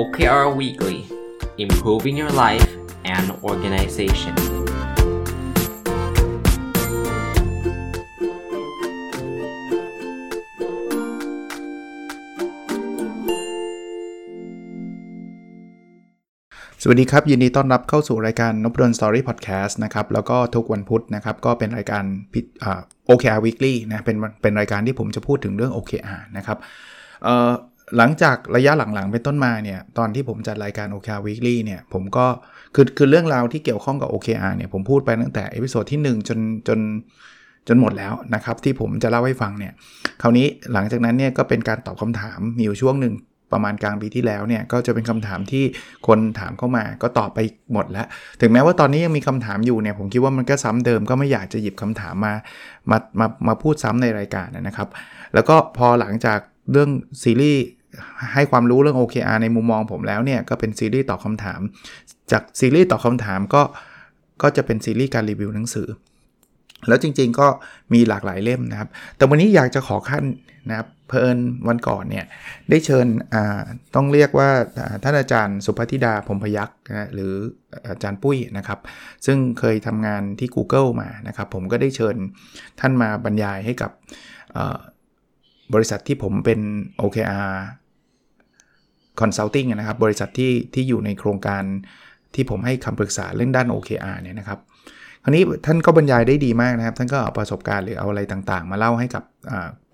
OKR Weekly Improving Your Life and Organization สวัสดีครับ ยินดีต้อนรับเข้าสู่รายการนบดลสตอรี่พอดแคสต์นะครับ แล้วก็ทุกวันพุธนะครับ ก็เป็นรายการพิอ่า OKR Weekly นะเป็นเป็นรายการที่ผมจะพูดถึงเรื่อง OKR นะครับเอ่อ หลังจากระยะหลังๆเป็นต้นมาเนี่ยตอนที่ผมจัดรายการ OKR Weekly เนี่ยผมก็คือคือเรื่องราวที่เกี่ยวข้องกับ OKR เนี่ยผมพูดไปตั้งแต่ episode ที่ 1 จนจนจนหมดแล้วนะครับที่ผมจะเล่าให้ฟังเนี่ยคราวนี้หลังจากนั้นเนี่ยก็เป็นการตอบคำถามมีอยู่ช่วงหนึ่งประมาณกลางปีที่แล้วเนี่ยก็จะเป็นคำถามที่คนถามเข้ามาก็ตอบไปหมดแล้ว ถึงแม้ว่าตอนนี้ยังมีคำถามอยู่เนี่ยผมคิดว่ามันก็ซ้ำเดิมก็ไม่อยากจะหยิบคำถามมามามามาพูดซ้ำในรายการนะครับ แล้วก็พอหลังจากเรื่องซีรีส์ ให้ความรู้เรื่อง OKR ในมุมมองผมแล้วเนี่ย ก็เป็นซีรีส์ตอบคำถาม จากซีรีส์ตอบคำถามก็ก็จะเป็นซีรีส์การรีวิวหนังสือ แล้วจริงๆก็มีหลากหลายเล่มนะครับ แต่วันนี้อยากจะขอขั้นนะครับเพอิญวันก่อนเนี่ยได้เชิญต้องเรียกว่าท่านอาจารย์สุภธิดาพมพยักษ์นะหรืออาจารย์ปุ้ยนะครับ ซึ่งเคยทำงานที่ Google มานะครับ ผมก็ได้เชิญท่านมาบรรยายให้กับบริษัทที่ผมเป็น OKR Consulting นะครับ บริษัทที่ที่อยู่ในโครงการที่ผมให้คำปรึกษาเรื่องด้าน OKR เนี่ยนะครับคราวนี้ท่านก็บรรยายได้ดีมากนะครับ ท่านก็เอาประสบการณ์หรือเอาอะไรต่างๆ มาเล่าให้กับ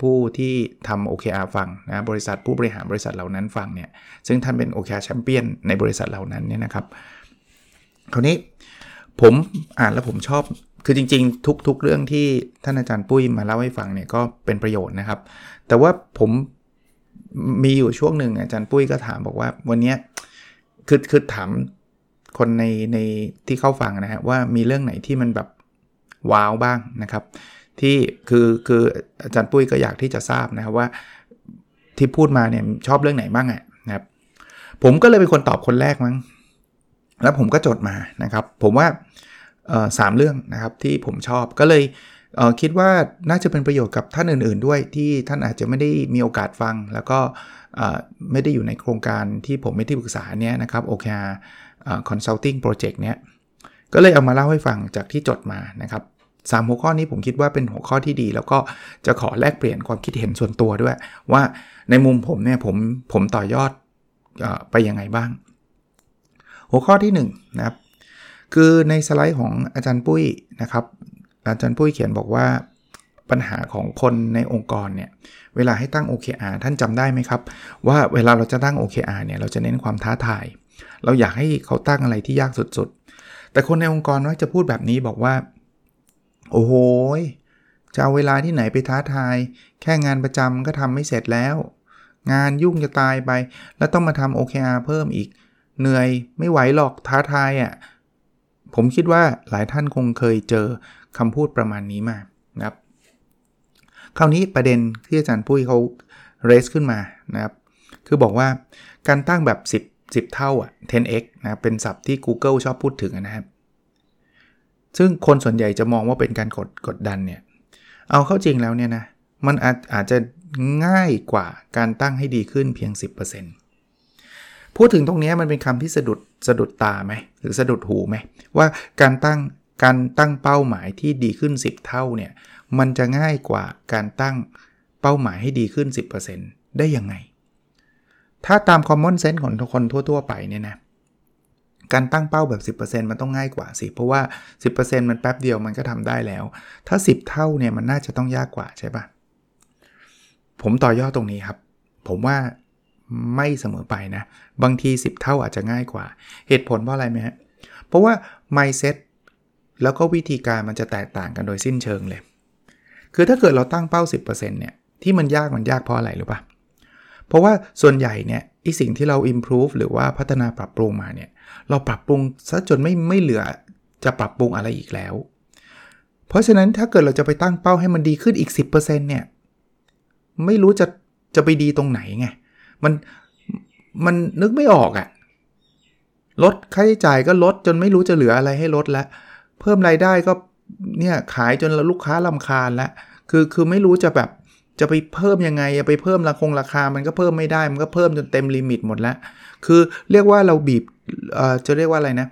ผู้ที่ทำ OKR ฟังนะบริษัทผู้บริหารบริษัทเหล่านั้นฟังเนี่ยซึ่งท่านเป็น OKR แชมเปี้ยนในบริษัทเหล่านั้นเนี่ยนะครับ คราวนี้ผมอ่านแล้วผมชอบคือจริงๆ ทุกๆเรื่องที่ท่านอาจารย์ปุ้ยมาเล่าให้ฟังเนี่ยก็เป็นประโยชน์นะครับ แต่ว่าผม มีอยู่ช่วงหนึ่งอาจารย์ปุ้ยก็ถามบอกว่าวันนี้คือคือถามคนในในที่เข้าฟังนะฮะว่ามีเรื่องไหนที่มันแบบว้าวบ้างนะครับ ที่คือคืออาจารย์ปุ้ยก็อยากที่จะทราบนะครับว่าที่พูดมาเนี่ยชอบเรื่องไหนบ้างอะนะครับ ผมก็เลยเป็นคนตอบคนแรกมั้งแล้วผมก็จดมานะครับ ผมว่าสามเรื่องนะครับที่ผมชอบก็เลย คิดว่าน่าจะเป็นประโยชน์กับท่านอื่นๆด้วยที่ท่านอาจจะไม่ได้มีโอกาสฟัง แล้วก็ไม่ได้อยู่ในโครงการที่ผมไม่ที่ปรึกษาเนี้ยนะครับโอเค consulting project เนี้ยก็เลยเอามาเล่าให้ฟังจากที่จดมานะครับสามหัวข้อนี้ผมคิดว่าเป็นหัวข้อที่ดี แล้วก็จะขอแลกเปลี่ยนความคิดเห็นส่วนตัวด้วย ว่าในมุมผมเนี่ยผมผมต่อยอดอไปยังไงบ้าง หัวข้อที่1นนะครับคือในสไลด์ของอาจารย์ปุ้ยนะครับ อาจารย์ปุ้ยเขียนบอกว่าปัญหาของคนในองค์กรเนี่ยเวลาให้ตั้ง OKR ท่านจำได้ไหมครับ ว่าเวลาเราจะตั้ง OKR เนี่ยเราจะเน้นความท้าทาย เราอยากให้เขาตั้งอะไรที่ยากสุดๆ แต่คนในองค์กรมักจะพูดแบบนี้บอกว่า โอ้โหจะเอาเวลาที่ไหนไปท้าทาย แค่งานประจำก็ทำไม่เสร็จแล้ว งานยุ่งจะตายไป แล้วต้องมาทำ OKR เพิ่มอีก เหนื่อยไม่ไหวหรอกท้าทายอะ่ะผมคิดว่าหลายท่านคงเคยเจอ คำพูดประมาณนี้มานะครับ คราวนี้ประเด็นที่อาจารย์ปุ้ยเขาเรสขึ้นมานะครับ คือบอกว่าการตั้งแบบ 10 10 เท่าอะ 10x นะเป็นศัพท์ที่ Google ชอบพูดถึงนะครับ ซึ่งคนส่วนใหญ่จะมองว่าเป็นการกดกดดันเนี่ย เอาเข้าจริงแล้วเนี่ยนะ มันอาจอาจจะง่ายกว่าการตั้งให้ดีขึ้นเพียง 10%พูดถึงตรงนี้มันเป็นคำที่สะดุดสะดุดตาไหมหรือสะดุดหูไหมว่าการตั้ง การตั้งเป้าหมายที่ดีขึ้น 10 เท่าเนี่ยมันจะง่ายกว่าการตั้งเป้าหมายให้ดีขึ้น 10%ได้ยังไง ถ้าตาม common sense ของทุกคนทั่ว ๆ ไปเนี่ยนะการตั้งเป้าแบบ 10%มันต้องง่ายกว่าสิ เพราะว่า 10%มันแป๊บเดียวมันก็ทำได้แล้ว ถ้า 10 เท่าเนี่ยมันน่าจะต้องยากกว่าใช่ปะผมต่อยอดตรงนี้ครับ ผมว่าไม่เสมอไปนะ บางที 10 เท่าอาจจะง่ายกว่า เหตุผลเพราะอะไรไหมฮะ เพราะว่า mindset แล้วก็วิธีการมันจะแตกต่างกันโดยสิ้นเชิงเลย คือถ้าเกิดเราตั้งเป้า 10%เนี่ยที่มันยากมันยากเพราะอะไรหรือปะเพราะว่าส่วนใหญ่เนี่ยอีสิ่งที่เรา improve หรือว่าพัฒนาปรับปรุงมาเนี่ยเราปรับปรุงซะจนไม่ไม่เหลือจะปรับปรุงอะไรอีกแล้ว เพราะฉะนั้นถ้าเกิดเราจะไปตั้งเป้าให้มันดีขึ้นอีก 10%เนี่ยไม่รู้จะจะไปดีตรงไหนไงมันมันนึกไม่ออกอะ่ะลดค่าใช้จ่ายก็ลดจนไม่รู้จะเหลืออะไรให้ลดแล้ว เพิ่มรายได้ก็เนี่ยขายจนลูกค้าลำคาญแล้วคือคือไม่รู้จะแบบจะไปเพิ่มยังไงจะไปเพิ่มราคงราคามันก็เพิ่มไม่ได้มันก็เพิ่มจนเต็มลิมิตหมดแล้ว คือเรียกว่าเราบีบเอ่อจะเรียกว่าอะไรนะ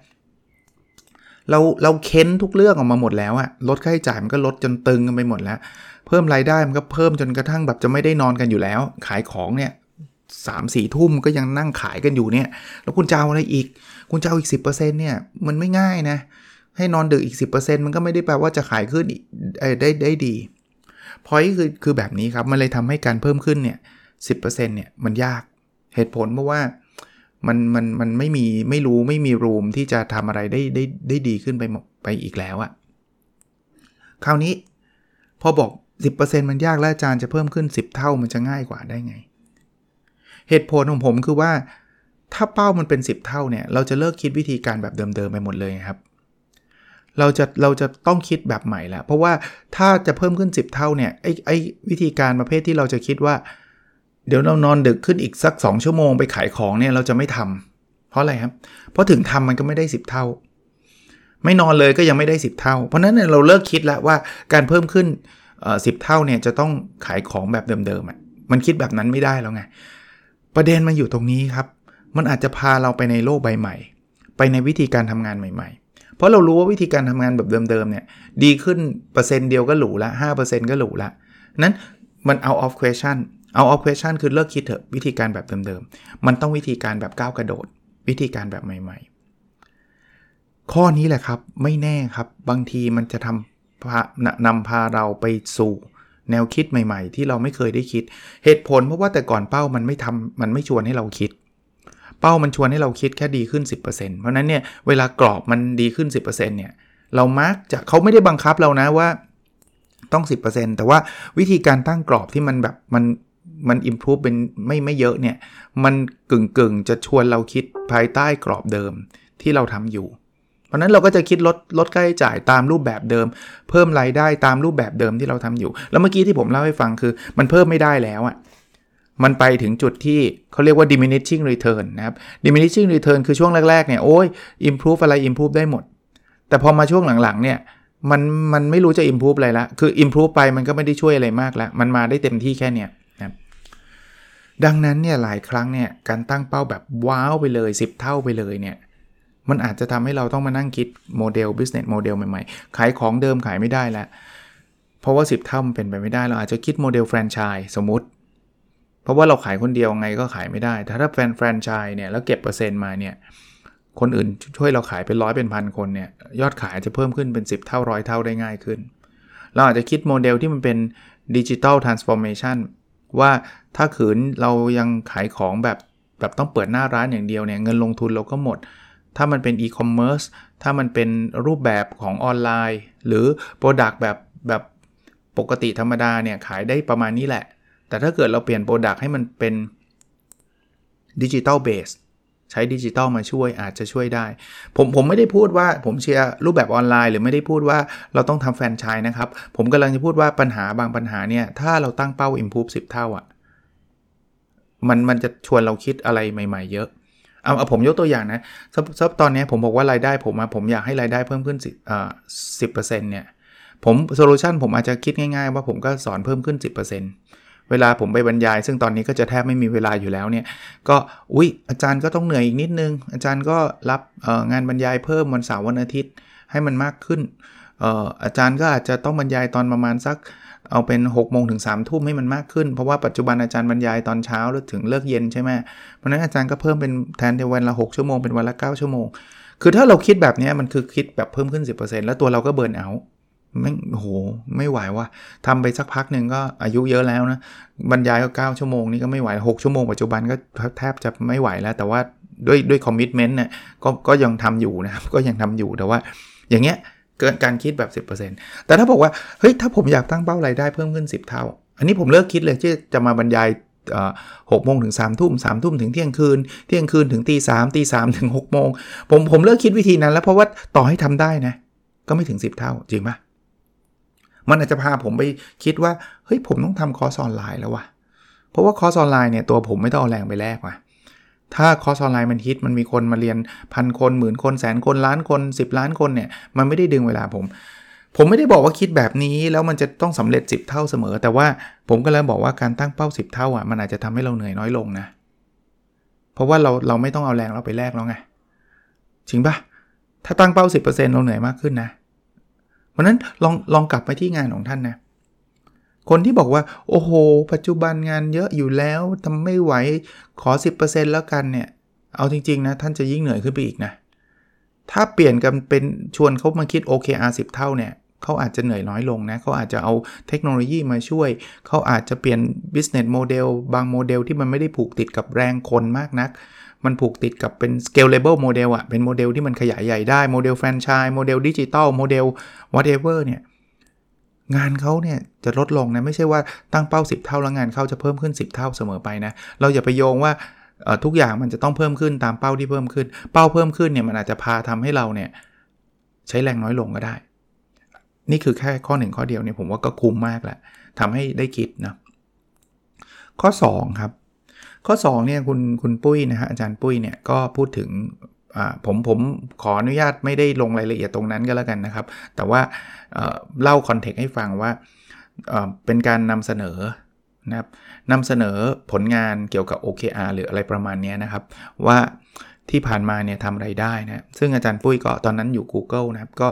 เราเราเค้นทุกเรื่องออกมาหมดแล้วอะลดค่าใช้จ่ายมันก็ลดจนตึงกันไปหมดแล้ว เพิ่มรายได้มันก็เพิ่มจนกระทั่งแบบจะไม่ได้นอนกันอยู่แล้ว ขายของเนี่ยสามสี่ทุ่มก็ยังนั่งขายกันอยู่เนี่ย แล้วคุณจะเอาอะไรอีก คุณจะเอาอีก 10%เนี่ย มันไม่ง่ายนะ ให้นอนดึกอีก 10%มันก็ไม่ได้แปลว่าจะขายขึ้นได้ได้ดีพอยคือคือแบบนี้ครับ มันเลยทำให้การเพิ่มขึ้นเนี่ยสิเนี่ยมันยากเหตุผลเพราะว่ามันมันมันไม่มีไม่รู้ไม่มีรูมที่จะทำอะไรได้ได้ได้ดีขึ้นไปไปอีกแล้วอะคราวนี้พอบอก 10%มันยากแล้วอาจารย์จะเพิ่มขึ้น 10 เท่ามันจะง่ายกว่าได้ไง เหตุผลของผมคือว่าถ้าเป้ามันเป็น 10 เท่าเนี่ย เราจะเลิกคิดวิธีการแบบเดิมๆไปหมดเลยครับ เราจะเราจะต้องคิดแบบใหม่แล้วเพราะว่าถ้าจะเพิ่มขึ้น 10 เท่าเนี่ยไอ้ไอ้วิธีการประเภทที่เราจะคิดว่า เดี๋ยวเรานอนดึกขึ้นอีกสัก 2 ชั่วโมงไปขายของเนี่ยเราจะไม่ทำเพราะอะไรครับ เพราะถึงทำมันก็ไม่ได้ 10 เท่า ไม่นอนเลยก็ยังไม่ได้ 10 เท่า เพราะนั้นเนี่ยเราเลิกคิดแล้วว่าการเพิ่มขึ้นสิบเท่าเนี่ยจะต้องขายของแบบเดิมๆอะมันคิดแบบนั้นไม่ได้แล้วไงประเด็นมันอยู่ตรงนี้ครับ มันอาจจะพาเราไปในโลกใบใหม่ ไปในวิธีการทำงานใหม่ ๆ เพราะเรารู้ว่าวิธีการทำงานแบบเดิมๆเนี่ยดีขึ้นเปอร์เซ็นต์เดียวก็หรูละ5%ก็หรูละนั้นมันเอา off question เอา off question คือเลิกคิดเถอะวิธีการแบบเดิมๆ มันต้องวิธีการแบบก้าวกระโดด วิธีการแบบใหม่ๆ ข้อนี้แหละครับไม่แน่ครับบางทีมันจะทำนำพาเราไปสู่แนวคิดใหม่ๆ ที่เราไม่เคยได้คิด เหตุผลเพราะว่าแต่ก่อนเป้ามันไม่ทำมันไม่ชวนให้เราคิด เป้ามันชวนให้เราคิดแค่ดีขึ้น 10%เพราะนั้นเนี่ยเวลากรอบมันดีขึ้น 10%เนี่ยเรามักจะเขาไม่ได้บังคับเรานะว่าต้อง 10%แต่ว่าวิธีการตั้งกรอบที่มันแบบมันมันอิมพูฟเป็นไม่ไม่เยอะเนี่ย มันกึ่งกึ่งจะชวนเราคิดภายใต้กรอบเดิมที่เราทำอยู่ เพราะนั้นเราก็จะคิดลดลดค่าใช้จ่ายตามรูปแบบเดิม เพิ่มรายได้ตามรูปแบบเดิมที่เราทำอยู่ แล้วเมื่อกี้ที่ผมเล่าให้ฟังคือ มันเพิ่มไม่ได้แล้วอะ่ะ มันไปถึงจุดที่เขาเรียกว่า diminishing return นะครับ diminishing return คือช่วงแรก ๆ เนี่ย โอ้ย improve อะไร improve ได้หมด แต่พอมาช่วงหลัง ๆ เนี่ย มัน มันไม่รู้จะ improve อะไรละ คือ improve ไปมันก็ไม่ได้ช่วยอะไรมากแล้วมันมาได้เต็มที่แค่เนี้ยนะดังนั้นเนี่ย หลายครั้งเนี่ย การตั้งเป้าแบบ wow ไปเลย 10 เท่าไปเลยเนี่ย มันอาจจะทำให้เราต้องมานั่งคิดโมเดล business โมเดลใหม่ๆ ขายของเดิมขายไม่ได้แล้ว เพราะว่า 10 เท่ามันเป็นไปไม่ได้ เราอาจจะคิดโมเดลแฟรนไชส์สมมติ เพราะว่าเราขายคนเดียวไงก็ขายไม่ได้ ถ้าถ้าแฟนแฟรนไชส์เนี่ยแล้วเก็บเปอร์เซ็นต์มาเนี่ยคนอื่นช่วยเราขายเป็นร้อยเป็นพันคนเนี่ยยอดขายจะเพิ่มขึ้นเป็น 10 เท่าร้อยเท่าได้ง่ายขึ้น เราอาจจะคิดโมเดลที่มันเป็นdigital transformation ว่าถ้าขืนเรายังขายของแบบแบบต้องเปิดหน้าร้านอย่างเดียวเนี่ยเงินลงทุนเราก็หมด ถ้ามันเป็นอีคอมเมิร์ซถ้ามันเป็นรูปแบบของออนไลน์ หรือ product แบบแบบปกติธรรมดาเนี่ยขายได้ประมาณนี้แหละ แต่ถ้าเกิดเราเปลี่ยน product ให้มันเป็น digital base ใช้ดิจิตอลมาช่วยอาจจะช่วยได้ ผมผมไม่ได้พูดว่าผมเชียร์รูปแบบออนไลน์ หรือไม่ได้พูดว่าเราต้องทำแฟนชายนะครับ ผมกำลังจะพูดว่าปัญหาบางปัญหาเนี่ย ถ้าเราตั้งเป้า improve 10 เท่าอะ่ะมันมันจะชวนเราคิดอะไรใหม่ๆเยอะเอาเอาผมยกตัวอย่างนะซับตอนนี้ผมบอกว่ารายได้ผมผมอยากให้รายได้เพิ่มขึ้นสิบอ่าสิบเปอร์เซ็นต์เนี่ยผมโซลูชันผมอาจจะคิดง่ายๆ ว่าผมก็สอนเพิ่มขึ้น 10% เวลาผมไปบรรยาย ซึ่งตอนนี้ก็จะแทบไม่มีเวลาอยู่แล้วเนี่ย ก็อุ้ยอาจารย์ก็ต้องเหนื่อยอีกนิดนึง อาจารย์ก็รับงานบรรยายเพิ่มวันเสาร์วันอาทิตย์ให้มันมากขึ้นอาจารย์ก็อาจจะต้องบรรยายตอนประมาณสักเอาเป็น6กโมงถึง3ามทุ่มให้มันมากขึ้น เพราะว่าปัจจุบันอาจารย์บรรยายตอนเช้าแล้วถึงเลิกเย็นใช่ไหมเพราะนั้นอาจารย์ก็เพิ่มเป็นแทนในวันละ 6 ชั่วโมงเป็นวันละ 9 ชั่วโมง คือถ้าเราคิดแบบนี้มันคือคิดแบบเพิ่มขึ้น 10%แล้วตัวเราก็เบิร์นเอา ไม่โหไม่ไหวว่ะทำไปสักพักหนึ่งก็อายุเยอะแล้วนะบรรยายก็9ชั่วโมงนี่ก็ไม่ไหว 6 ชั่วโมงปัจจุบันก็แทบจะไม่ไหวแล้ว แต่ว่าด้วยด้วยคอมมิชเมนต์เนี่ยก็ก็ยังทำอยู่นะครับ ก็ยังทำอยู่แต่ว่า อย่างเงี้ยเกินการคิดแบบ 10%แต่ถ้าบอกว่า เฮ้ย ถ้าผมอยากตั้งเป้ารายได้เพิ่มขึ้น 10 เท่า อันนี้ผมเลิกคิดเลยที่จะมาบรรยายหกโมงถึง3ามทุ่มสามทุ่มถึงเที่ยงคืน เที่ยงคืนถึงตีสามตีสามถึง6กโมงผมผมเลิกคิดวิธีนั้นแล้วเพราะว่าต่อให้ทำได้นะ ก็ไม่ถึง 10 เท่า จริงปะ มันอาจจะพาผมไปคิดว่าเฮ้ยผมต้องทำคอร์สออนไลน์แล้ววะเพราะว่าคอร์สออนไลน์เนี่ยตัวผมไม่ต้องเอาแรงไปแลกว่ะถ้าคอร์สออนไลน์มันฮิตมันมีคนมาเรียนพันคนหมื่นคนแสนคนล้านคน 10 ล้านคนเนี่ยมันไม่ได้ดึงเวลาผม ผมไม่ได้บอกว่าคิดแบบนี้แล้วมันจะต้องสำเร็จ 10 เท่าเสมอ แต่ว่าผมก็เลยบอกว่าการตั้งเป้า 10 เท่าอะมันอาจจะทำให้เราเหนื่อยน้อยลงนะ เพราะว่าเราเราไม่ต้องเอาแรงเราไปแลกแล้วไงจริงปะถ้าตั้งเป้า 10%เราเหนื่อยมากขึ้นนะเราะนั้นลองลองกลับไปที่งานของท่านนะ คนที่บอกว่า โอ้โห ปัจจุบันงานเยอะอยู่แล้วทำไม่ไหวขอ 10%แล้วกันเนี่ย เอาจริง ๆ นะ ท่านจะยิ่งเหนื่อยขึ้นไปอีกนะ ถ้าเปลี่ยนกันเป็นชวนเขามาคิด OKR 10 เท่าเนี่ยเขาอาจจะเหนื่อยน้อยลงนะ เขาอาจจะเอาเทคโนโลยีมาช่วย เขาอาจจะเปลี่ยน business model บางโมเดลที่มันไม่ได้ผูกติดกับแรงคนมากนัก มันผูกติดกับเป็น scalable model อะเป็นโมเดลที่มันขยายใหญ่ได้โมเดลแฟรนไชส์โมเดลดิจิตอลโมเดล whatever เนี่ยงานเขาเนี่ยจะลดลงนะ ไม่ใช่ว่าตั้งเป้า 10 เท่าแล้วงานเขาจะเพิ่มขึ้น 10 เท่าเสมอไปนะ เราอย่าไปโยงว่าทุกอย่างมันจะต้องเพิ่มขึ้นตามเป้าที่เพิ่มขึ้น เป้าเพิ่มขึ้นเนี่ยมันอาจจะพาทำให้เราเนี่ยใช้แรงน้อยลงก็ได้ นี่คือแค่ข้อหนึ่งข้อเดียวเนี่ยผมว่าก็คุ้มมากแหละทำให้ได้คิดนะข้อ 2 ครับ ข้อ2เนี่ยคุณคุณปุ้ยนะฮะอาจารย์ปุ้ยเนี่ยก็พูดถึงผมผมขออนุญาตไม่ได้ลงรายละเอียดตรงนั้นก็แล้วกันนะครับ แต่ว่าเล่าคอนเทกต์ให้ฟังว่าเป็นการนำเสนอนะครับนำเสนอผลงานเกี่ยวกับ OKR หรืออะไรประมาณนี้นะครับ ว่าที่ผ่านมาเนี่ยทำไรได้นะซึ่งอาจารย์ปุ้ยก็ตอนนั้นอยู่ Google นะครับ ก็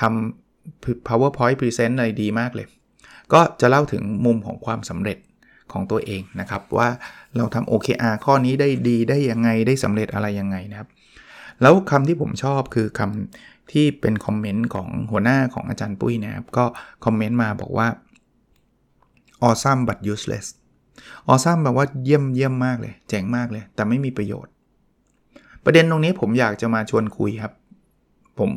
ทำ PowerPoint Present อะไรดีมากเลย ก็จะเล่าถึงมุมของความสำเร็จ ของตัวเองนะครับ ว่าเราทำ OKR ข้อนี้ได้ดีได้ยังไงได้สำเร็จอะไรยังไงนะครับ แล้วคำที่ผมชอบคือคำที่เป็นคอมเมนต์ของหัวหน้าของอาจารย์ปุ้ยนะครับ ก็คอมเมนต์มาบอกว่า awesome but useless awesome แปลว่าเยี่ยมเยี่ยมมากเลย เจ๋งมากเลย แต่ไม่มีประโยชน์ ประเด็นตรงนี้ผมอยากจะมาชวนคุยครับ ผม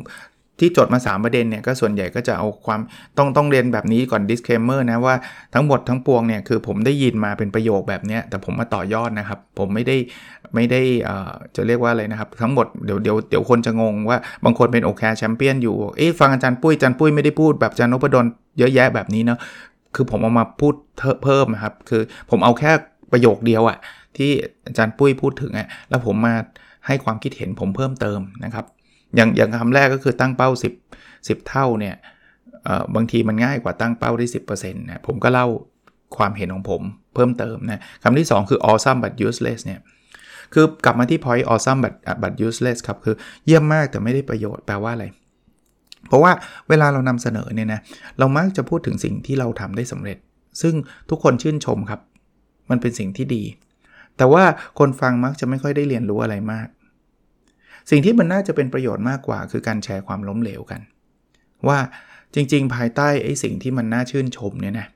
ที่จดมา 3 ประเด็นเนี่ยก็ส่วนใหญ่ก็จะเอาความต้องต้องเรียนแบบนี้ก่อน disclaimer นะว่าทั้งหมดทั้งปวงเนี่ยคือผมได้ยินมาเป็นประโยคแบบนี้แต่ผมมาต่อยอดนะครับ ผมไม่ได้ไม่ได้จะเรียกว่าอะไรนะครับ ทั้งหมดเดี๋ยวเดี๋ยวเดี๋ยวคนจะงงว่าบางคนเป็นโอเคแชมเปี้ยนอยู่เอ๊ะฟังอาจารย์ปุ้ยอาจารย์ปุ้ยไม่ได้พูดแบบอาจารย์นพดลเยอะแยะแบบนี้เนาะคือผมเอามาพูดเพิ่มนะครับคือผมเอาแค่ประโยคเดียวอะที่อาจารย์ปุ้ยพูดถึงอะแล้วผมมาให้ความคิดเห็นผมเพิ่มเติมนะครับ อย่างอย่างคำแรกก็คือตั้งเป้า 10 10 เท่าเนี่ยบางทีมันง่ายกว่าตั้งเป้าได้ 10%นะผมก็เล่าความเห็นของผมเพิ่มเติมนะคำที่ 2 คือ awesome but useless เนี่ยคือกลับมาที่ point awesome but but useless ครับ คือเยี่ยมมากแต่ไม่ได้ประโยชน์แปลว่าอะไร เพราะว่าเวลาเรานำเสนอเนี่ยนะเรามักจะพูดถึงสิ่งที่เราทำได้สำเร็จ ซึ่งทุกคนชื่นชมครับ มันเป็นสิ่งที่ดี แต่ว่าคนฟังมักจะไม่ค่อยได้เรียนรู้อะไรมาก สิ่งที่มันน่าจะเป็นประโยชน์มากกว่า คือการแชร์ความล้มเหลวกัน ว่าจริง ๆ ภายใต้ไอ้สิ่งที่มันน่าชื่นชมเนี่ยนะ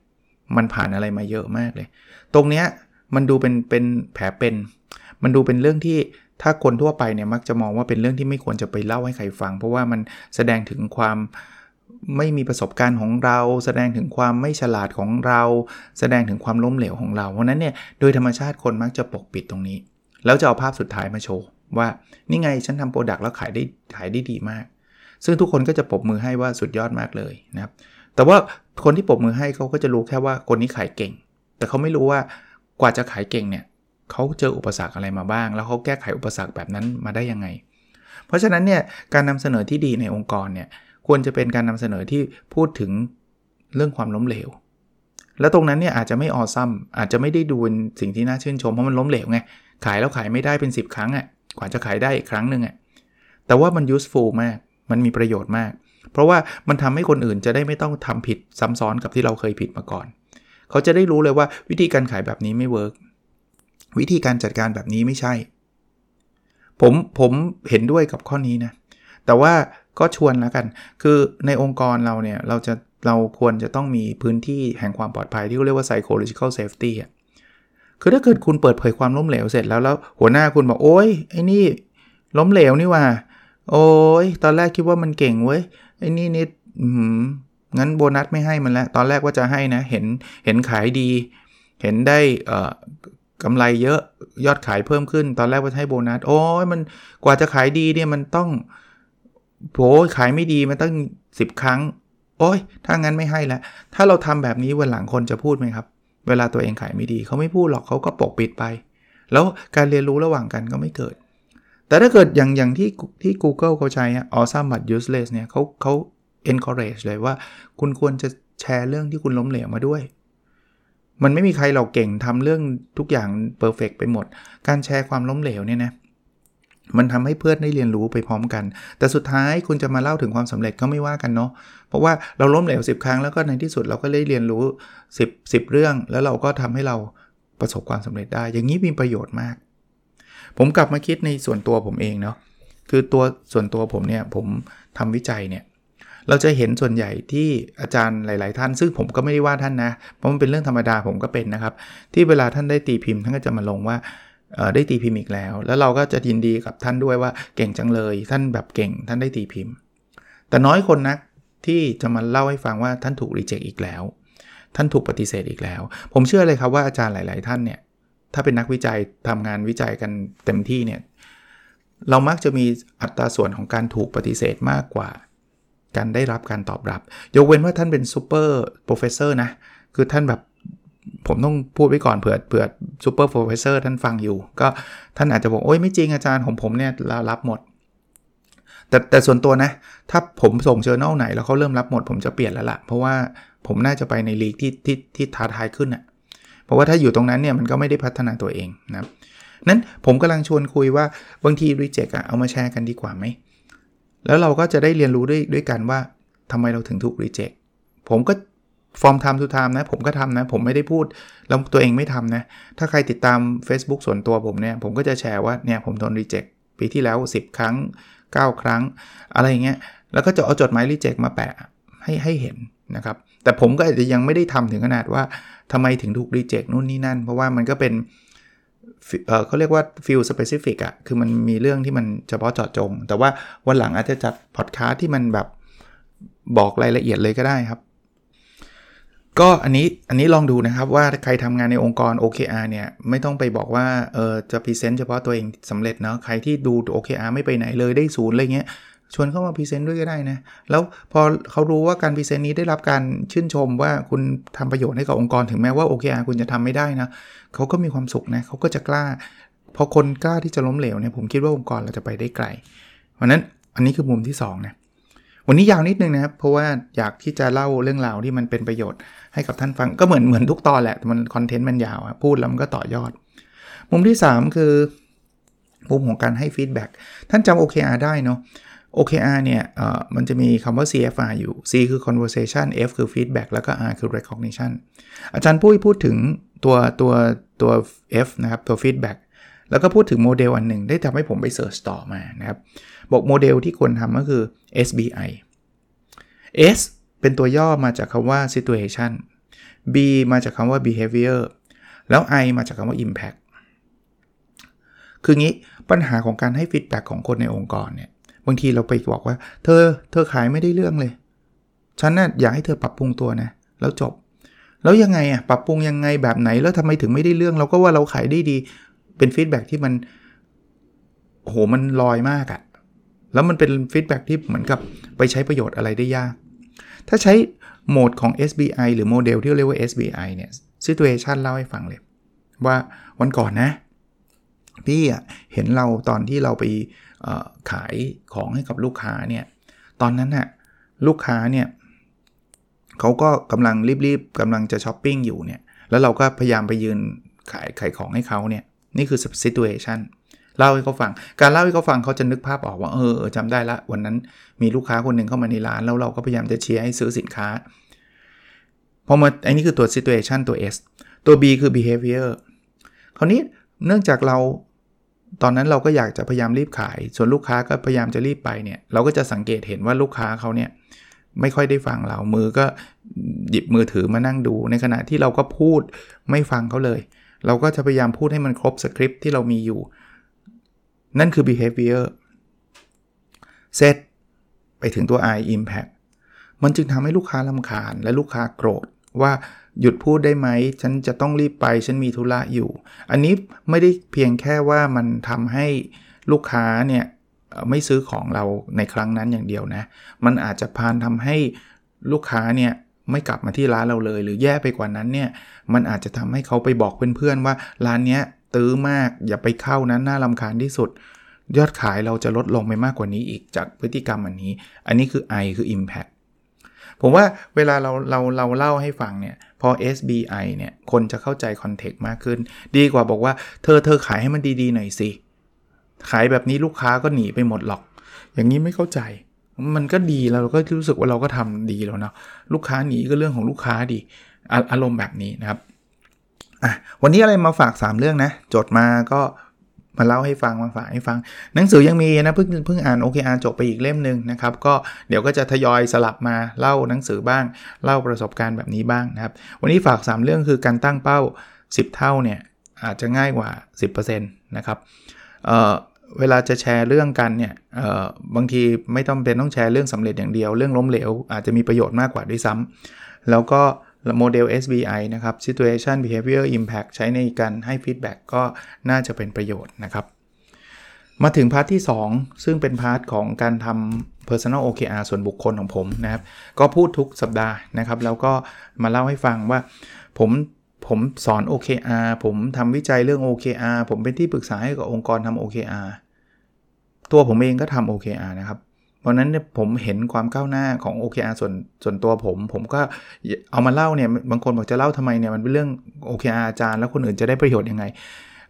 มันผ่านอะไรมาเยอะมากเลย ตรงเนี้ยมันดูเป็นเป็นแผลเป็น มันดูเป็นเรื่องที่ถ้าคนทั่วไปเนี่ยมักจะมองว่าเป็นเรื่องที่ไม่ควรจะไปเล่าให้ใครฟัง เพราะว่ามันแสดงถึงความไม่มีประสบการณ์ของเรา แสดงถึงความไม่ฉลาดของเรา แสดงถึงความล้มเหลวของเรา เพราะนั้นเนี่ยโดยธรรมชาติคนมักจะปกปิดตรงนี้ แล้วจะเอาภาพสุดท้ายมาโชว์ ว่านี่ไงฉันทำ product แล้วขายได้ขายได้ดีมาก ซึ่งทุกคนก็จะปรบมือให้ว่าสุดยอดมากเลยนะครับแต่ว่าคนที่ปรบมือให้เขาก็จะรู้แค่ว่าคนนี้ขายเก่ง แต่เขาไม่รู้ว่ากว่าจะขายเก่งเนี่ยเขาเจออุปสรรคอะไรมาบ้าง แล้วเขาแก้ไขอุปสรรคแบบนั้นมาได้ยังไง เพราะฉะนั้นเนี่ยการนำเสนอที่ดีในองค์กรเนี่ยควรจะเป็นการนำเสนอที่พูดถึงเรื่องความล้มเหลว แล้วตรงนั้นเนี่ยอาจจะไม่ออซัมอาจจะไม่ได้ดูเป็นสิ่งที่น่าชื่นชมเพราะมันล้มเหลวไงขายแล้วขายไม่ได้เป็น 10 ครั้งอะ่ะ กว่าจะขายได้อีกครั้งหนึ่งอะ่ะแต่ว่ามัน useful มาก มันมีประโยชน์มาก เพราะว่ามันทำให้คนอื่นจะได้ไม่ต้องทำผิดซ้ำซ้อนกับที่เราเคยผิดมาก่อน เขาจะได้รู้เลยว่าวิธีการขายแบบนี้ไม่เวิร์กวิธีการจัดการแบบนี้ไม่ใช่ ผมผมเห็นด้วยกับข้อนี้นะ แต่ว่าก็ชวนแล้วกัน คือในองค์กรเราเนี่ย เราจะเราควรจะต้องมีพื้นที่แห่งความปลอดภัยที่เรียกว่า psychological safety อะ คือถ้าเกิดคุณเปิดเผยความล้มเหลวเสร็จแล้วแล้วหัวหน้าคุณบอกโอ้ยไอ้นี่ล้มเหลวนี่ว่า โอ้ยตอนแรกคิดว่ามันเก่งเว้ยไอ้นี่นิดงั้นโบนัสไม่ให้มันแล้วตอนแรกว่าจะให้นะ เห็นเห็นขายดี เห็นได้กำไรเยอะยอดขายเพิ่มขึ้น ตอนแรกว่าให้โบนัส โอ้ยมันกว่าจะขายดีเนี่ยมันต้องโหขายไม่ดีมันตั้ง 10 ครั้ง โอ้ยถ้างั้นไม่ให้แล้วถ้าเราทำแบบนี้วันหลังคนจะพูดไหมครับ เวลาตัวเองขายไม่ดีเขาไม่พูดหรอกเขาก็ปกปิดไป แล้วการเรียนรู้ระหว่างกันก็ไม่เกิด แต่ถ้าเกิดอย่างอย่างที่ที่ Google เขาใช้ awesome but useless เนี่ยเขาเขา encourage เลยว่า คุณควรจะแชร์เรื่องที่คุณล้มเหลวมาด้วย มันไม่มีใครเราเก่งทำเรื่องทุกอย่างเพอร์เฟกไปหมด การแชร์ความล้มเหลวเนี่ยนะ มันทำให้เพื่อนได้เรียนรู้ไปพร้อมกัน แต่สุดท้ายคุณจะมาเล่าถึงความสำเร็จก็ไม่ว่ากันเนาะ เพราะว่าเราล้มเหลว 10 ครั้งแล้วก็ในที่สุดเราก็ได้เรียนรู้ 10 10 เรื่อง แล้วเราก็ทำให้เราประสบความสำเร็จได้ อย่างนี้มีประโยชน์มาก ผมกลับมาคิดในส่วนตัวผมเองเนาะ คือตัวส่วนตัวผมเนี่ยผมทำวิจัยเนี่ย เราจะเห็นส่วนใหญ่ที่อาจารย์หลาย ๆ ท่าน ซึ่งผมก็ไม่ได้ว่าท่านนะ เพราะมันเป็นเรื่องธรรมดาผมก็เป็นนะครับ ที่เวลาท่านได้ตีพิมพ์ท่านก็จะมาลงว่า ได้ตีพิมพ์อีกแล้ว แล้วเราก็จะยินดีกับท่านด้วยว่าเก่งจังเลย ท่านแบบเก่ง ท่านได้ตีพิมพ์ แต่น้อยคนนักที่จะมาเล่าให้ฟังว่าท่านถูกรีเจ็คอีกแล้ว ท่านถูกปฏิเสธอีกแล้ว ผมเชื่อเลยครับว่าอาจารย์หลาย ๆ ท่านเนี่ย ถ้าเป็นนักวิจัยทำงานวิจัยกันเต็มที่เนี่ย เรามักจะมีอัตราส่วนของการถูกปฏิเสธมากกว่า การได้รับการตอบรับ ยกเว้นว่าท่านเป็น super professor นะ คือท่านแบบ ผมต้องพูดไว้ก่อนเผื่อเผื่อ super professor ท่านฟังอยู่ ก็ท่านอาจจะบอก โอ้ยไม่จริงอาจารย์ของผมเนี่ยรับหมด แต่แต่ส่วนตัวนะ ถ้าผมส่ง journal ไหน แล้วเขาเริ่มรับหมด ผมจะเปลี่ยนแล้วล่ะ เพราะว่าผมน่าจะไปในลีกที่ที่ที่ท้าทายขึ้นอะ่ะเพราะว่าถ้าอยู่ตรงนั้นเนี่ยมันก็ไม่ได้พัฒนาตัวเองนะนั้นผมกำลังชวนคุยว่าบางที reject อะเอามาแชร์กันดีกว่าไหมแล้วเราก็จะได้เรียนรู้ด้วยด้วยกันว่าทำไมเราถึงถูก reject ผมก็ from time to time นะผมก็ทำนะ ผมไม่ได้พูด แล้วตัวเองไม่ทำนะ ถ้าใครติดตาม Facebook ส่วนตัวผมเนี่ย ผมก็จะแชร์ว่าเนี่ยผมโดน reject ปีที่แล้ว 10 ครั้ง 9 ครั้ง อะไรเงี้ยแล้วก็จะเอาจดหมาย reject มาแปะให้ให้เห็นนะครับ แต่ผมก็อาจจะยังไม่ได้ทำถึงขนาดว่าทำไมถึงถูก reject นู่นนี่นั่น เพราะว่ามันก็เป็นเขาเรียกว่า field specific อะคือมันมีเรื่องที่มันเฉพาะเจาะจง แต่ว่าวันหลังอาจจะจัดพอดคาสที่มันแบบบอกรายละเอียดเลยก็ได้ครับ ก็อันนี้อันนี้ลองดูนะครับว่าใครทำงานในองค์กร OKR เนี่ย ไม่ต้องไปบอกว่าเออจะ present เฉพาะตัวเองสำเร็จเนาะใครที่ดู OKR ไม่ไปไหนเลยได้ศูนย์อะไรเงี้ยชวนเข้ามา present ด้วยก็ได้นะ แล้วพอเขารู้ว่าการ present นี้ได้รับการชื่นชมว่าคุณทำประโยชน์ให้กับองค์กรถึงแม้ว่า OKR คุณจะทำไม่ได้นะเขาก็มีความสุขนะเขาก็จะกล้าพอคนกล้าที่จะล้มเหลวเนี่ยผมคิดว่าองค์กรเราจะไปได้ไกล เพราะนั้นอันนี้คือมุมที่2นะ วันนี้ยาวนิดนึงนะครับ เพราะว่าอยากที่จะเล่าเรื่องราวที่มันเป็นประโยชน์ให้กับท่านฟังก็เหมือนเหมือนทุกตอนแหละมัน content มันยาวพูดแล้วมันก็ต่อยอด มุมที่ 3 คือ มุมของการให้ feedbackท่านจำ OKR ได้เนาะ OKR เนี่ยมันจะมีคำว่า CFR อยู่ C คือ conversation F คือ feedback แล้วก็ R คือ recognition อาจารย์ปุ้ยพูดถึงตัวตัวตัว F นะครับ ตัว feedback แล้วก็พูดถึงโมเดลอันหนึ่งได้ทำให้ผมไปเสิร์ชต่อมานะครับ บอกโมเดลที่ควรทำก็คือ SBI S เป็นตัวย่อมาจากคำว่า situation B มาจากคำว่า behavior แล้ว I มาจากคำว่า impact คืองี้ปัญหาของการให้ feedback ของคนในองค์กรเนี่ยบางทีเราไปบอกว่า เธอเธอขายไม่ได้เรื่องเลย ฉันน่ะอยากให้เธอปรับปรุงตัวนะ แล้วจบ แล้วยังไงอะปรับปรุงยังไงแบบไหนแล้วทำไมถึงไม่ได้เรื่อง เราก็ว่าเราขายได้ดี เป็น feedback ที่มันโหมันลอยมากอะ แล้วมันเป็น feedback ที่เหมือนกับไปใช้ประโยชน์อะไรได้ยาก ถ้าใช้โหมดของ SBI หรือโมเดลที่เรียกว่า SBI เนี่ย situation เล่าให้ฟังเลย ว่าวันก่อนนะ พี่อะเห็นเราตอนที่เราไปขายของให้กับลูกค้าเนี่ย ตอนนั้นน่ะลูกค้าเนี่ยเขาก็กำลังรีบๆกำลังจะช้อปปิ้งอยู่เนี่ย แล้วเราก็พยายามไปยืนขายขายของให้เขาเนี่ย นี่คือ situation เล่าให้เขาฟัง การเล่าให้เขาฟังเขาจะนึกภาพออกว่าเออจำได้ละวันนั้นมีลูกค้าคนหนึ่งเข้ามาในร้าน แล้วเราก็พยายามจะเชียร์ให้ซื้อสินค้าพอมาอันนี้คือตัว situation ตัว S ตัว B คือ behavior คราวนี้เนื่องจากเราตอนนั้นเราก็อยากจะพยายามรีบขาย ส่วนลูกค้าก็พยายามจะรีบไปเนี่ย เราก็จะสังเกตเห็นว่าลูกค้าเขาเนี่ยไม่ค่อยได้ฟังเรา มือก็หยิบมือถือมานั่งดู ในขณะที่เราก็พูดไม่ฟังเขาเลย เราก็จะพยายามพูดให้มันครบสคริปที่เรามีอยู่ นั่นคือ behavior set ไปถึงตัว I impact มันจึงทำให้ลูกค้าลำคาญและลูกค้าโกรธว่าหยุดพูดได้ไหม ฉันจะต้องรีบไป ฉันมีธุระอยู่ อันนี้ไม่ได้เพียงแค่ว่ามันทำให้ลูกค้าเนี่ยไม่ซื้อของเราในครั้งนั้นอย่างเดียวนะ มันอาจจะพานทำให้ลูกค้าเนี่ยไม่กลับมาที่ร้านเราเลย หรือแย่ไปกว่านั้นเนี่ย มันอาจจะทำให้เขาไปบอกเพื่อนๆว่าร้านเนี้ย ตื้อมาก อย่าไปเข้านั้นน่าลำคาญที่สุด ยอดขายเราจะลดลงไปมากกว่านี้อีกจากพฤติกรรมอันนี้ อันนี้คือ I คือ Impact ผมว่าเวลาเราเราเราเล่าให้ฟังเนี่ยพอ SBI เนี่ยคนจะเข้าใจคอนเทกต์มากขึ้น ดีกว่าบอกว่าเธอเธอขายให้มันดีๆหน่อยสิ ขายแบบนี้ลูกค้าก็หนีไปหมดหรอก อย่างนี้ไม่เข้าใจ มันก็ดีแล้วเราก็รู้สึกว่าเราก็ทำดีแล้วเนาะลูกค้าหนีก็เรื่องของลูกค้าดีออารมณ์แบบนี้นะครับ อะวันนี้อะไรมาฝาก 3 เรื่องนะ จดมาก็มาเล่าให้ฟังมาฝากให้ฟัง หนังสือยังมีนะเพิ่งเพิ่งอ่านโอเคอ่านจบไปอีกเล่มหนึ่งนะครับ ก็เดี๋ยวก็จะทยอยสลับมาเล่าหนังสือบ้าง เล่าประสบการณ์แบบนี้บ้างนะครับ วันนี้ฝาก 3 เรื่องคือการตั้งเป้า 10 เท่าเนี่ยอาจจะง่ายกว่า 10%นะครับเอ่อเวลาจะแชร์เรื่องกันเนี่ยบางทีไม่ต้องเป็นต้องแชร์เรื่องสำเร็จอย่างเดียว เรื่องล้มเหลวอาจจะมีประโยชน์มากกว่าด้วยซ้ำแล้วก็ โมเดล SBI นะครับ Situation Behavior Impact ใช้ในการให้ feedback ก็น่าจะเป็นประโยชน์นะครับ มาถึง part ที่ 2 ซึ่งเป็น part ของการทำ Personal OKR ส่วนบุคคลของผมนะครับ ก็พูดทุกสัปดาห์นะครับ แล้วก็มาเล่าให้ฟังว่าผมผมสอน OKR ผมทำวิจัยเรื่อง OKR ผมเป็นที่ปรึกษาให้กับองค์กรทำ OKR ตัวผมเองก็ทำ OKR นะครับ ราะนั้นเนี่ยผมเห็นความก้าวหน้าของ OKR ส่วนส่วนตัวผม ผมก็เอามาเล่าเนี่ยบางคนบอกจะเล่าทำไมเนี่ยมันเป็นเรื่อง OKR อาจารย์แล้วคนอื่นจะได้ประโยชน์ยังไง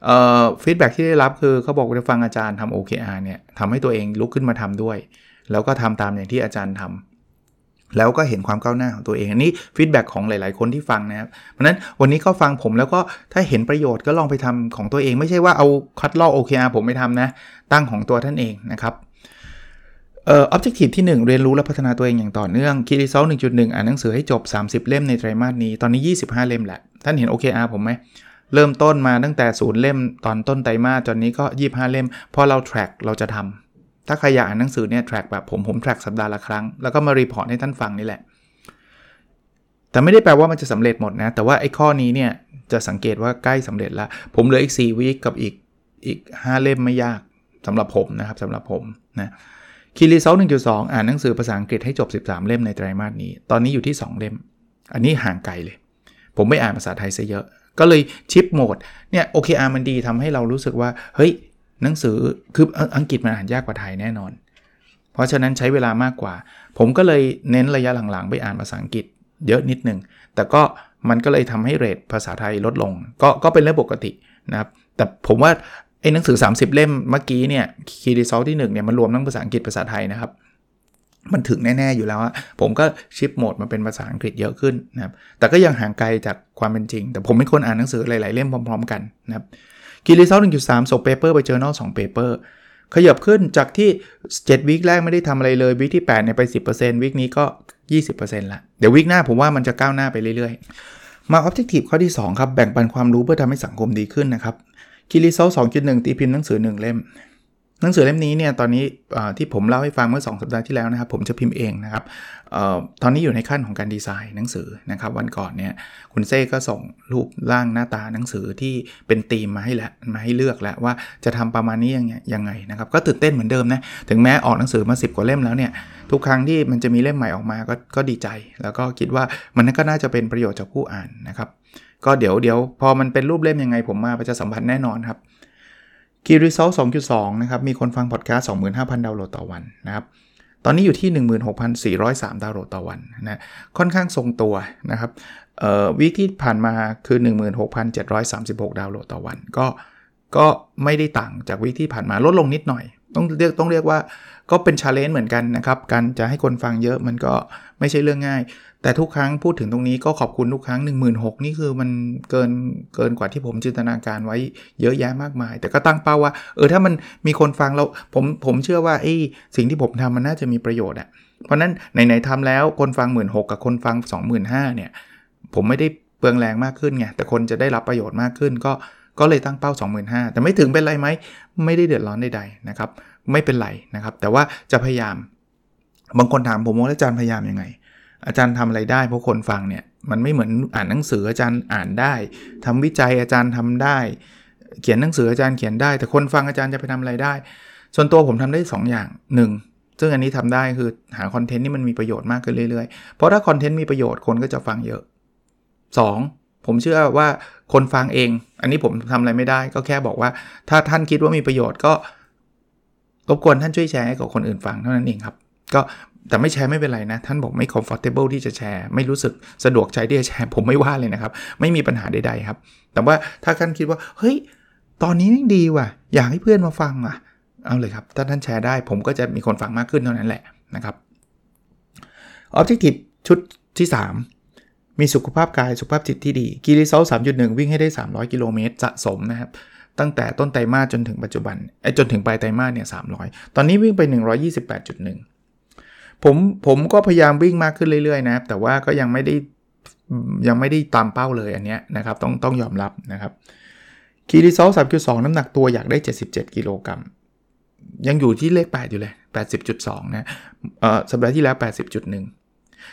เอ่อ feedback ที่ได้รับคือเขาบอกว่าฟังอาจารย์ทำ OKR เนี่ยทำให้ตัวเองลุกขึ้นมาทำด้วย แล้วก็ทำตามอย่างที่อาจารย์ทำแล้วก็เห็นความก้าวหน้าของตัวเองอันนี้ feedback ของหลาย ๆ คนที่ฟังนะครับเพราะนั้นวันนี้ก็ฟังผมแล้วก็ถ้าเห็นประโยชน์ก็ลองไปทำของตัวเอง ไม่ใช่ว่าเอาคัดลอก OKR ผมไปทำนะตั้งของตัวท่านเองนะครับ เอ่อ objective ที่ 1 เรียนรู้และพัฒนาตัวเองอย่างต่อเนื่อง key result 1.1อ่านหนังสือให้จบ 30 เล่มในไตรมาสนี้ ตอนนี้ 25 เล่มแหละ ท่านเห็น OKR ผมไหม เริ่มต้นมาตั้งแต่ศูนย์เล่มตอนต้นไตรมาสตอนนี้ก็ 25 เล่ม พอเรา track เราจะทำถ้าใครอยากอ่านหนังสือเนี่ย track แบบผมผม track สัปดาห์ละครั้ง แล้วก็มารีพอร์ตให้ท่านฟังนี่แหละ แต่ไม่ได้แปลว่ามันจะสำเร็จหมดนะ แต่ว่าไอ้ข้อนี้เนี่ยจะสังเกตว่าใกล้สำเร็จแล้ว ผมเหลืออีก4วีคกับอีกอีก 5 เล่มไม่ยากสำหรับผมนะครับสำหรับผมนะ คีรีเซลหนึ่งจุดสองอ่านหนังสือภาษาอังกฤษให้จบ 13 เล่มในไตรมาสนี้ ตอนนี้อยู่ที่ 2 เล่ม อันนี้ห่างไกลเลย ผมไม่อ่านภาษาไทยซะเยอะ ก็เลยชิปโหมด เนี่ย OKR มันดีทำให้เรารู้สึกว่า เฮ้ย หนังสือ คืออังกฤษมันอ่านยากกว่าไทยแน่นอน เพราะฉะนั้นใช้เวลามากกว่า ผมก็เลยเน้นระยะหลังๆ ไปอ่านภาษาอังกฤษ เยอะนิดนึง แต่ก็มันก็เลยทำให้ rate ภาษาไทยลดลง ก็ก็เป็นเรื่องปกตินะครับ แต่ผมว่า อ้หนังสือ 30 เล่มเมื่อกี้เนี่ย Key Result ที่1เนี่ยมันรวมทั้งภาษาอังกฤษภาษาไทยนะครับ มันถึงแน่ ๆ อยู่แล้วอะผมก็ shift โหมดมาเป็นภาษาอังกฤษเยอะขึ้นนะครับแต่ก็ยังห่างไกลจากความเป็นจริง แต่ผมเป็นคนอ่านหนังสือหลาย ๆ เล่มพร้อม ๆ กันนะครับ Key Result 1.3ส่งเปเปอร์ไปเจอ r n a l 2เปเปอร์ขยับขึ้นจากที่ 7 week แรกไม่ได้ทำอะไรเลย week ที่8เนี่ยไป 10%วิคนี้ก็ 20%ละเดี๋ยววิคหน้าผมว่ามันจะก้าวหน้าไปเรื่อยๆ มาออบเจกตีฟข้อที่ 2 ครับ แบ่งปันความรู้เพื่อทำให้สังคมดีขึ้นนะครับ คิริเซสองจุดหนึ่งตีพิมพ์หนังสือ 1 เล่ม หนังสือเล่มนี้เนี่ยตอนนี้ที่ผมเล่าให้ฟังเมื่อ 2 สัปดาห์ที่แล้วนะครับ ผมจะพิมพ์เองนะครับออตอนนี้อยู่ในขั้นของการดีไซน์หนังสือนะครับ วันก่อนเนี่ยคุณเซ่ก็ส่งรูปร่างหน้าตาหนังสือที่เป็นธีมมาให้แล้วมาให้เลือกแล้วว่าจะทำประมาณนี้ยังยังไงนะครับก็ตื่นเต้นเหมือนเดิมนะถึงแม้ออกหนังสือมา 10 กว่าเล่มแล้วเนี่ยทุกครั้งที่มันจะมีเล่มใหม่ออกมาก็ก็ดีใจ แล้วก็คิดว่ามันก็น่าจะเป็นประโยชน์จากผู้อ่านนะครับ ก็เดี๋ยวเดี๋ยวพอมันเป็นรูปเล่มยังไง ผมมาประชาสัมพันธ์แน่นอนครับ Key Result 2.2 นะครับ มีคนฟังพอดแคสต์25,000 ดาวน์โหลดต่อวันนะครับ ตอนนี้อยู่ที่ 16,403 ดาวน์โหลดต่อวันนะ ค่อนข้างทรงตัวนะครับ เอ่อวีคที่ผ่านมาคือ 16,736 ดาวน์โหลดต่อวัน ก็ ก็ไม่ได้ต่างจากวีคที่ผ่านมาลดลงนิดหน่อย ต้องเรียกต้องเรียกว่าก็เป็นชาเลนจ์เหมือนกันนะครับ การจะให้คนฟังเยอะมันก็ไม่ใช่เรื่องง่าย แต่ทุกครั้งพูดถึงตรงนี้ก็ขอบคุณทุกครั้ง 1 6 0 0 0นี่คือมันเกินเกินกว่าที่ผมจินตนาการไว้เยอะแยะมากมาย แต่ก็ตั้งเป้าว่า เออถ้ามันมีคนฟังเราผมผมเชื่อว่าไอ้สิ่งที่ผมทำมันน่าจะมีประโยชน์อะ่ะเพราะนั้นไหนๆทำแล้วคนฟัง 1 6ื่นกับคนฟัง 25,000เนี่ยผมไม่ได้เปลืองแรงมากขึ้นไงแต่คนจะได้รับประโยชน์มากขึ้นก็ก็เลยตั้งเป้า 25,000 แต่ไม่ถึงเป็นไรไหม ไม่ได้เดือดร้อนใดๆนะครับ ไม่เป็นไรนะครับ แต่ว่าจะพยายาม บางคนถามผมว่าอาจารย์พยายามยังไง อาจารย์ทำอะไรได้เพราะคนฟังเนี่ยมันไม่เหมือนอ่านหนังสืออาจารย์อ่านได้ทำวิจัยอาจารย์ทำได้ เขียนหนังสืออาจารย์เขียนได้ แต่คนฟังอาจารย์จะไปทำอะไรได้ ส่วนตัวผมทำได้ 2 อย่าง 1 ซึ่งอันนี้ทำได้คือหาคอนเทนต์ที่มันมีประโยชน์มากขึ้นเรื่อยๆ เพราะถ้าคอนเทนต์มีประโยชน์คนก็จะฟังเยอะ 2. ผมเชื่อว่าคนฟังเอง อันนี้ผมทำอะไรไม่ได้ ก็แค่บอกว่า ถ้าท่านคิดว่ามีประโยชน์ก็รบกวนท่านช่วยแชร์ให้กับคนอื่นฟังเท่านั้นเองครับ ก็แต่ไม่แชร์ไม่เป็นไรนะ ท่านบอกไม่ comfortable ที่จะแชร์ ไม่รู้สึกสะดวกใจที่จะแชร์ ผมไม่ว่าเลยนะครับ ไม่มีปัญหาใดๆครับ แต่ว่าถ้าท่านคิดว่า เฮ้ย ตอนนี้ดีว่ะ อยากให้เพื่อนมาฟังอะ เอาเลยครับ ถ้าท่านแชร์ได้ ผมก็จะมีคนฟังมากขึ้นเท่านั้นแหละนะครับ objective ชุดที่ 3 มีสุขภาพกายสุขภาพจิตที่ดีกีรีเซลสามจุดหนึ่งวิ่งให้ได้ 300 กิโลเมตรสะสมนะครับ ตั้งแต่ต้นไตรมาสจนถึงปัจจุบันไอ้จนถึงปลายไตรมาสเนี่ย300 ตอนนี้วิ่งไป 128.1 ผมผมก็พยายามวิ่งมากขึ้นเรื่อยๆ นะครับ แต่ว่าก็ยังไม่ได้ยังไม่ได้ตามเป้าเลยอันเนี้ยนะครับต้องต้องยอมรับนะครับคีรีซอลสามจุดสองน้ำหนักตัวอยากได้ 77 กิโลกรัมยังอยู่ที่เลข 8 อยู่เลย 80.2 นะเอ่อสัปดาห์ที่แล้ว 80.1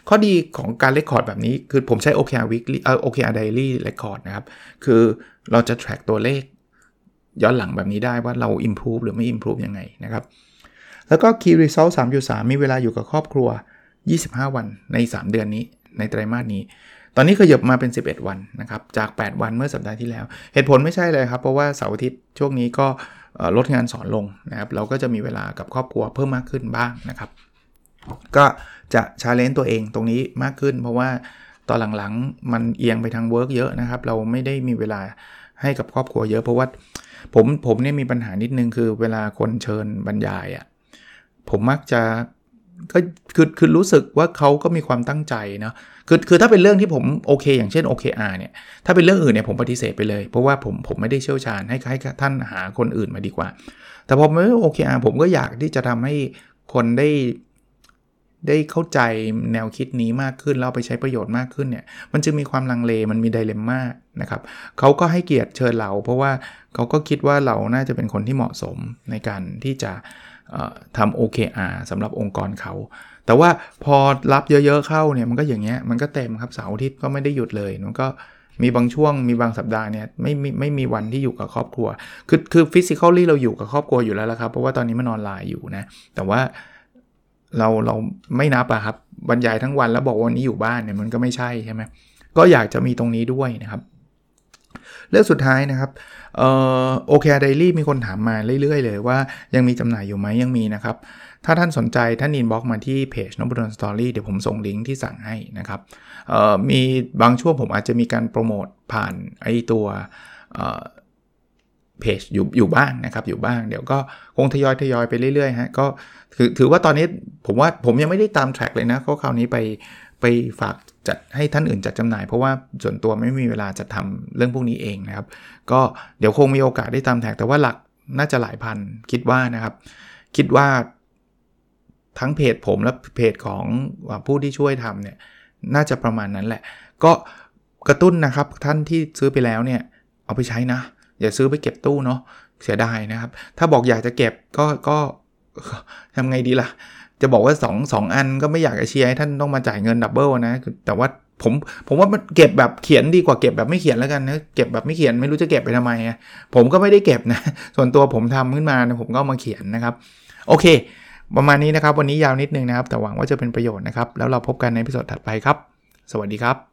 ข้อดีของการเลคคอร์ดแบบนี้คือผมใช้ OKR weekly เอ่อ OKR daily record นะครับ คือเราจะ track ตัวเลข ย้อนหลังแบบนี้ได้ว่าเรา improve หรือไม่ improve ยังไงนะครับ แล้วก็ key result 3.3 มีเวลาอยู่กับครอบครัว 25 วันใน 3 เดือนนี้ในไตรมาสนี้ ตอนนี้ขยับมาเป็น 11 วันนะครับ จาก 8 วันเมื่อสัปดาห์ที่แล้ว เหตุผลไม่ใช่เลยครับ เพราะว่าเสาร์อาทิตย์ช่วงนี้ก็ลดงานสอนลงนะครับ เราก็จะมีเวลากับครอบครัวเพิ่มมากขึ้นบ้างนะครับ ก็จะ challenge ตัวเองตรงนี้มากขึ้น เพราะว่าตอนหลังๆมันเอียงไปทาง work เยอะนะครับ เราไม่ได้มีเวลาให้กับครอบครัวเยอะเพราะว่าผมผมเนี่ยมีปัญหานิดนึงคือเวลาคนเชิญบรรยายอะ่ะผมมักจะก็คือคือรู้สึกว่าเขาก็มีความตั้งใจเนาะคือคือถ้าเป็นเรื่องที่ผมโอเค อย่างเช่น OKR เนี่ยถ้าเป็นเรื่องอื่นเนี่ยผมปฏิเสธไปเลย เพราะว่าผมผมไม่ได้เชี่ยวชาญให้ให้ท่านหาคนอื่นมาดีกว่า แต่พอไม่โอเคอาผมก็อยากที่จะทำให้คนได้ ได้เข้าใจแนวคิดนี้มากขึ้นแล้วไปใช้ประโยชน์มากขึ้นเนี่ยมันจึงมีความลังเลมันมีไดเลมม่านะครับเขาก็ให้เกียรติเชิญเรา เพราะว่าเขาก็คิดว่าเราน่าจะเป็นคนที่เหมาะสมในการที่จะทำ OKR สำหรับองค์กรเขา แต่ว่าพอรับเยอะๆเข้าเนี่ยมันก็อย่างเงี้ยมันก็เต็มครับเสาร์อาทิตย์ก็ไม่ได้หยุดเลยมันก็มีบางช่วงมีบางสัปดาห์เนี่ยไม่ไม่ไม่มีวันที่อยู่กับครอบครัว คือคือ physically เราอยู่กับครอบครัวอยู่แล้วละครับ เพราะว่าตอนนี้มันออนไลน์อยู่นะ แต่ว่า เราเราไม่นับอะครับบรรยายทั้งวันแล้วบอกวันนี้อยู่บ้านเนี่ยมันก็ไม่ใช่ใช่ไหมก็อยากจะมีตรงนี้ด้วยนะครับ เรื่องสุดท้ายนะครับ OKR Diary มีคนถามมาเรื่อยๆ เลยว่ายังมีจำหน่ายอยู่ไหมยังมีนะครับ ถ้าท่านสนใจท่าน inbox มาที่เพจนภดล Story เดี๋ยวผมส่งลิงก์ที่สั่งให้นะครับมีบางช่วงผมอาจจะมีการโปรโมทผ่านไอตัว เพจอยู่อยู่บ้างนะครับอยู่บ้าง เดี๋ยวก็คงทยอยทยอยไปเรื่อยๆฮะก็ถือถือว่าตอนนี้ผมว่าผมยังไม่ได้ตามแทร็กเลยนะก็คราวนี้ไปไปฝากจัดให้ท่านอื่นจัดจำหน่าย เพราะว่าส่วนตัวไม่มีเวลาจะทำเรื่องพวกนี้เองนะครับ ก็เดี๋ยวคงมีโอกาสได้ตามแท็กแต่ว่าหลักน่าจะหลายพันคิดว่านะครับ คิดว่าทั้งเพจผมและเพจของผู้ที่ช่วยทำเนี่ยน่าจะประมาณนั้นแหละ ก็กระตุ้นนะครับท่านที่ซื้อไปแล้วเนี่ยเอาไปใช้นะ อย่าซื้อไปเก็บตู้เนาะเสียดายนะครับ ถ้าบอกอยากจะเก็บก็ก็ทำไงดีล่ะ จะบอกว่า2 2อันก็ไม่อยากจะเชียร์ให้ท่านต้องมาจ่ายเงิน double นะ แต่ว่าผมผมว่ามันเก็บแบบเขียนดีกว่าเก็บแบบไม่เขียนแล้วกันนะเก็บแบบไม่เขียนไม่รู้จะเก็บไปทำไมอะผมก็ไม่ได้เก็บนะ ส่วนตัวผมทำขึ้นมานะผมก็มาเขียนนะครับ โอเค ประมาณนี้นะครับ วันนี้ยาวนิดนึงนะครับ แต่หวังว่าจะเป็นประโยชน์นะครับ แล้วเราพบกันใน episode ถัดไปครับ สวัสดีครับ